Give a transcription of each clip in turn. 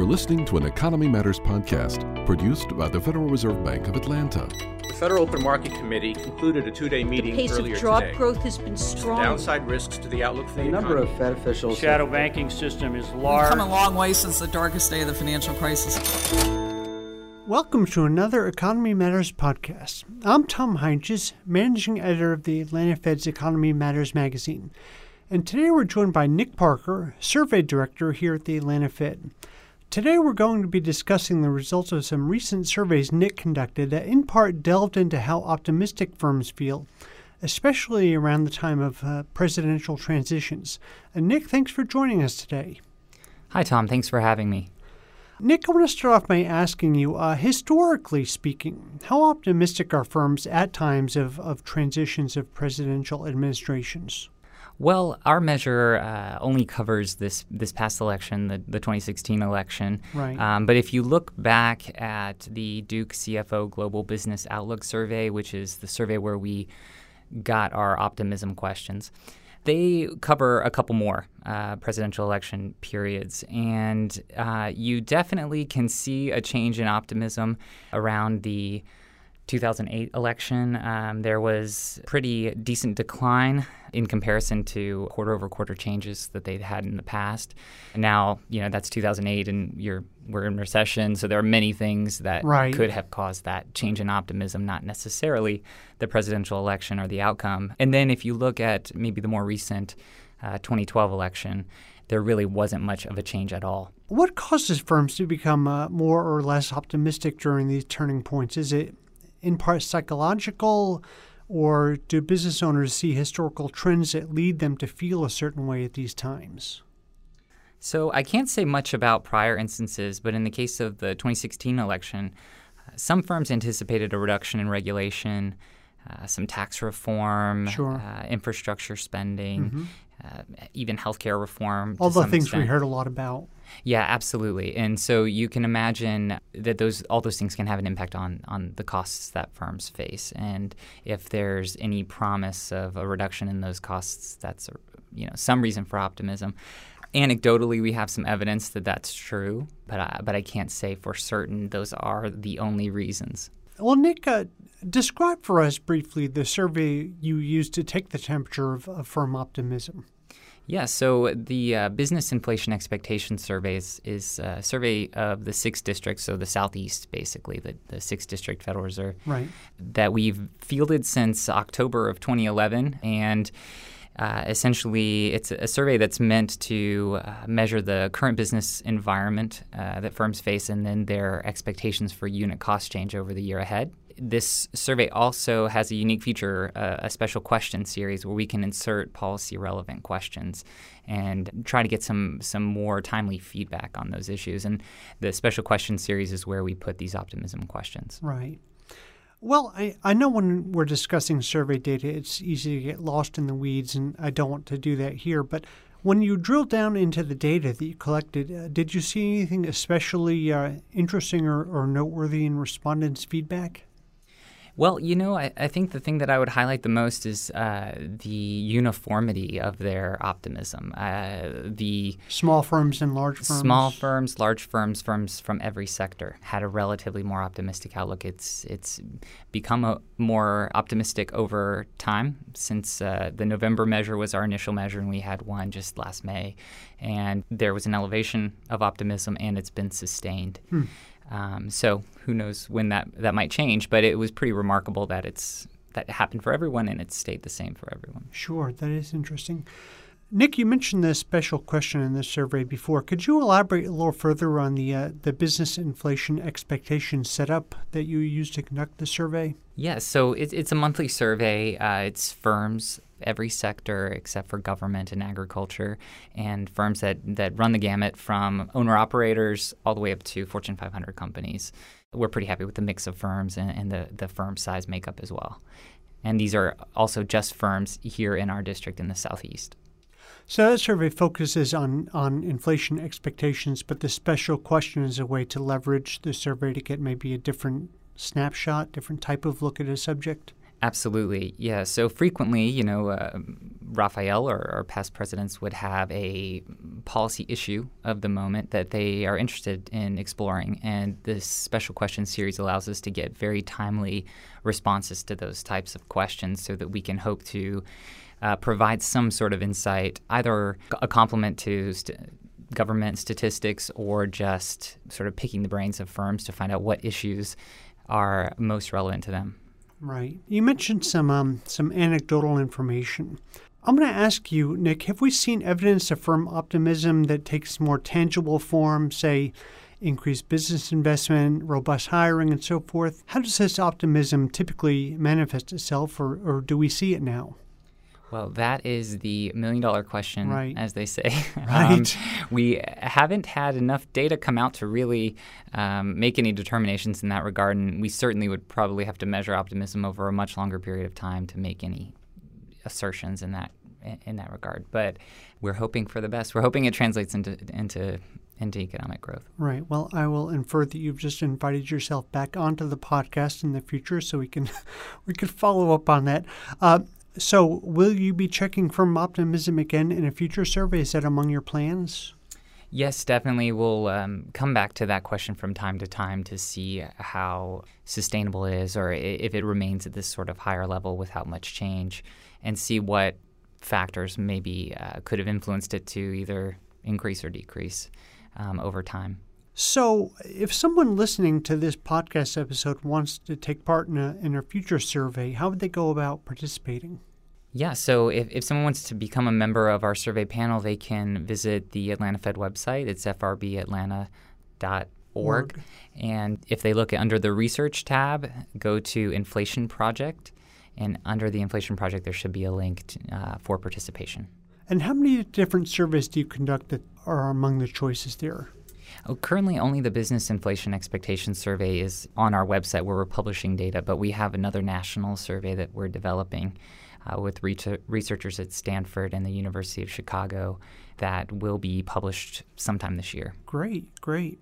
You're listening to an Economy Matters podcast produced by the Federal Reserve Bank of Atlanta. The Federal Open Market Committee concluded a two-day meeting the pace earlier of job today. growth has been strong. Downside risks to the outlook for the A number economy. of Fed officials. shadow banking system is large. We've come a long way since the darkest day of the financial crisis. Welcome to another Economy Matters podcast. I'm Tom Heintjes, managing editor of the Atlanta Fed's Economy Matters magazine. And today we're joined by Nick Parker, survey director here at the Atlanta Fed. Today we're going to be discussing the results of some recent surveys Nick conducted that in part delved into how optimistic firms feel, especially around the time of uh, presidential transitions. And Nick, thanks for joining us today. Hi, Tom. Thanks for having me. Nick, I want to start off by asking you, uh, historically speaking, how optimistic are firms at times of, of transitions of presidential administrations? Well, our measure uh, only covers this this past election, the, the 2016 election. Right. Um, but if you look back at the Duke CFO Global Business Outlook Survey, which is the survey where we got our optimism questions, they cover a couple more uh, presidential election periods. And uh, you definitely can see a change in optimism around the 2008 election. Um, there was pretty decent decline in comparison to quarter over quarter changes that they'd had in the past. And now, you know, that's 2008 and you're we're in recession, so there are many things that Right. could have caused that change in optimism, not necessarily the presidential election or the outcome. And then if you look at maybe the more recent uh, 2012 election, there really wasn't much of a change at all. What causes firms to become uh, more or less optimistic during these turning points? Is it in part psychological, or do business owners see historical trends that lead them to feel a certain way at these times? So I can't say much about prior instances, but in the case of the 2016 election, uh, some firms anticipated a reduction in regulation, uh, some tax reform, Sure. uh, infrastructure spending, uh, even healthcare reform. All the things we heard a lot about. Yeah, absolutely. And so you can imagine that those all those things can have an impact on on the costs that firms face. And if there's any promise of a reduction in those costs, that's a, you know some reason for optimism. Anecdotally, we have some evidence that that's true, but I, but I can't say for certain those are the only reasons. Well, Nick, uh, describe for us briefly the survey you used to take the temperature of, of firm optimism. Yeah, so the uh, Business Inflation Expectation Surveys is a survey of the six districts, so the Southeast, basically, the, the six district Federal Reserve, Right. that we've fielded since October of 2011. And uh, essentially, it's a survey that's meant to uh, measure the current business environment uh, that firms face and then their expectations for unit cost change over the year ahead. This survey also has a unique feature, uh, a special question series where we can insert policy relevant questions and try to get some some more timely feedback on those issues. And the special question series is where we put these optimism questions. Right. Well, I, I know when we're discussing survey data, it's easy to get lost in the weeds, and I don't want to do that here. But when you drill down into the data that you collected, uh, did you see anything especially uh, interesting or, or noteworthy in respondents' feedback? Well, you know, I, I think the thing that I would highlight the most is uh, the uniformity of their optimism. Uh, the Small firms and large firms? small firms, large firms, firms from every sector had a relatively more optimistic outlook. It's it's become a more optimistic over time since uh, the November measure was our initial measure, and we had one just last May, and there was an elevation of optimism, and it's been sustained. Um, so who knows when that that might change? But it was pretty remarkable that it's that it happened for everyone, and it stayed the same for everyone. Sure, that is interesting. Nick, you mentioned the special question in this survey before. Could you elaborate a little further on the uh, the business inflation expectation setup that you used to conduct the survey? Yeah, so it, it's a monthly survey. Uh, it's firms, every sector except for government and agriculture, and firms that, that run the gamut from owner operators all the way up to Fortune 500 companies. We're pretty happy with the mix of firms and, and the, the firm size makeup as well. And these are also just firms here in our district in the Southeast. So that survey focuses on, on inflation expectations, but the special question is a way to leverage the survey to get maybe a different snapshot, different type of look at a subject. Absolutely, yeah. So frequently, you know, uh, Raphael or, or, past presidents would have a policy issue of the moment that they are interested in exploring, and this special question series allows us to get very timely responses to those types of questions, so that we can hope to uh, provide some sort of insight, either a complement to. St- government statistics or just sort of picking the brains of firms to find out what issues are most relevant to them. Right. You mentioned some um, some anecdotal information. I'm going to ask you, Nick, have we seen evidence of firm optimism that takes more tangible form, say increased business investment, robust hiring, and so forth? How does this optimism typically manifest itself, or, or do we see it now? Well, that is the million dollar question, right. as they say. Right. um, we haven't had enough data come out to really um, make any determinations in that regard, and we certainly would probably have to measure optimism over a much longer period of time to make any assertions in that in that regard. But we're hoping for the best. We're hoping it translates into into into economic growth. Right. Well, I will infer that you've just invited yourself back onto the podcast in the future, so we can we can follow up on that. Uh, so, will you be checking firm optimism again in a future survey? Is that among your plans? Yes, definitely. We'll um, come back to that question from time to time to see how sustainable it is or if it remains at this sort of higher level without much change and see what factors maybe uh, could have influenced it to either increase or decrease um, over time. So, if someone listening to this podcast episode wants to take part in a, in a future survey, how would they go about participating? Yeah, so if, if someone wants to become a member of our survey panel, they can visit the Atlanta Fed website. It's frbatlanta.org. Org. And if they look under the research tab, go to Inflation Project. And under the Inflation Project, there should be a link to, uh, for participation. And how many different surveys do you conduct that are among the choices there? Oh, currently, only the Business Inflation Expectations Survey is on our website where we're publishing data, but we have another national survey that we're developing uh, with re- researchers at Stanford and the University of Chicago that will be published sometime this year. Great, great.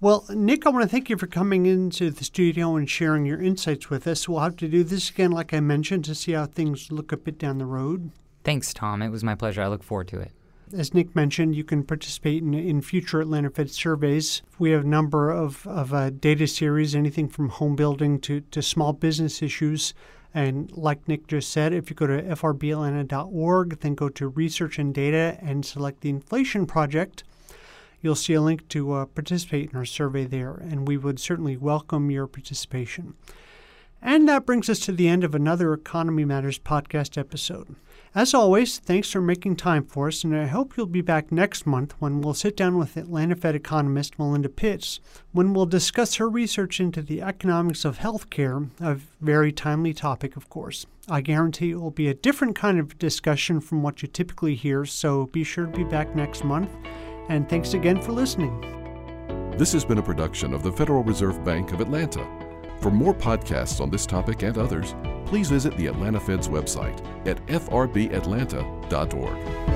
Well, Nick, I want to thank you for coming into the studio and sharing your insights with us. We'll have to do this again, like I mentioned, to see how things look a bit down the road. Thanks, Tom. It was my pleasure. I look forward to it. As Nick mentioned, you can participate in, in future Atlanta Fed surveys. We have a number of, of uh, data series, anything from home building to, to small business issues. And like Nick just said, if you go to frbatlanta.org, then go to Research and Data and select the Inflation Project, you'll see a link to uh, participate in our survey there. And we would certainly welcome your participation. And that brings us to the end of another Economy Matters podcast episode. As always, thanks for making time for us, and I hope you'll be back next month when we'll sit down with Atlanta Fed economist Melinda Pitts when we'll discuss her research into the economics of healthcare, a very timely topic, of course. I guarantee it will be a different kind of discussion from what you typically hear, so be sure to be back next month. And thanks again for listening. This has been a production of the Federal Reserve Bank of Atlanta. For more podcasts on this topic and others, please visit the Atlanta Fed's website at frbatlanta.org.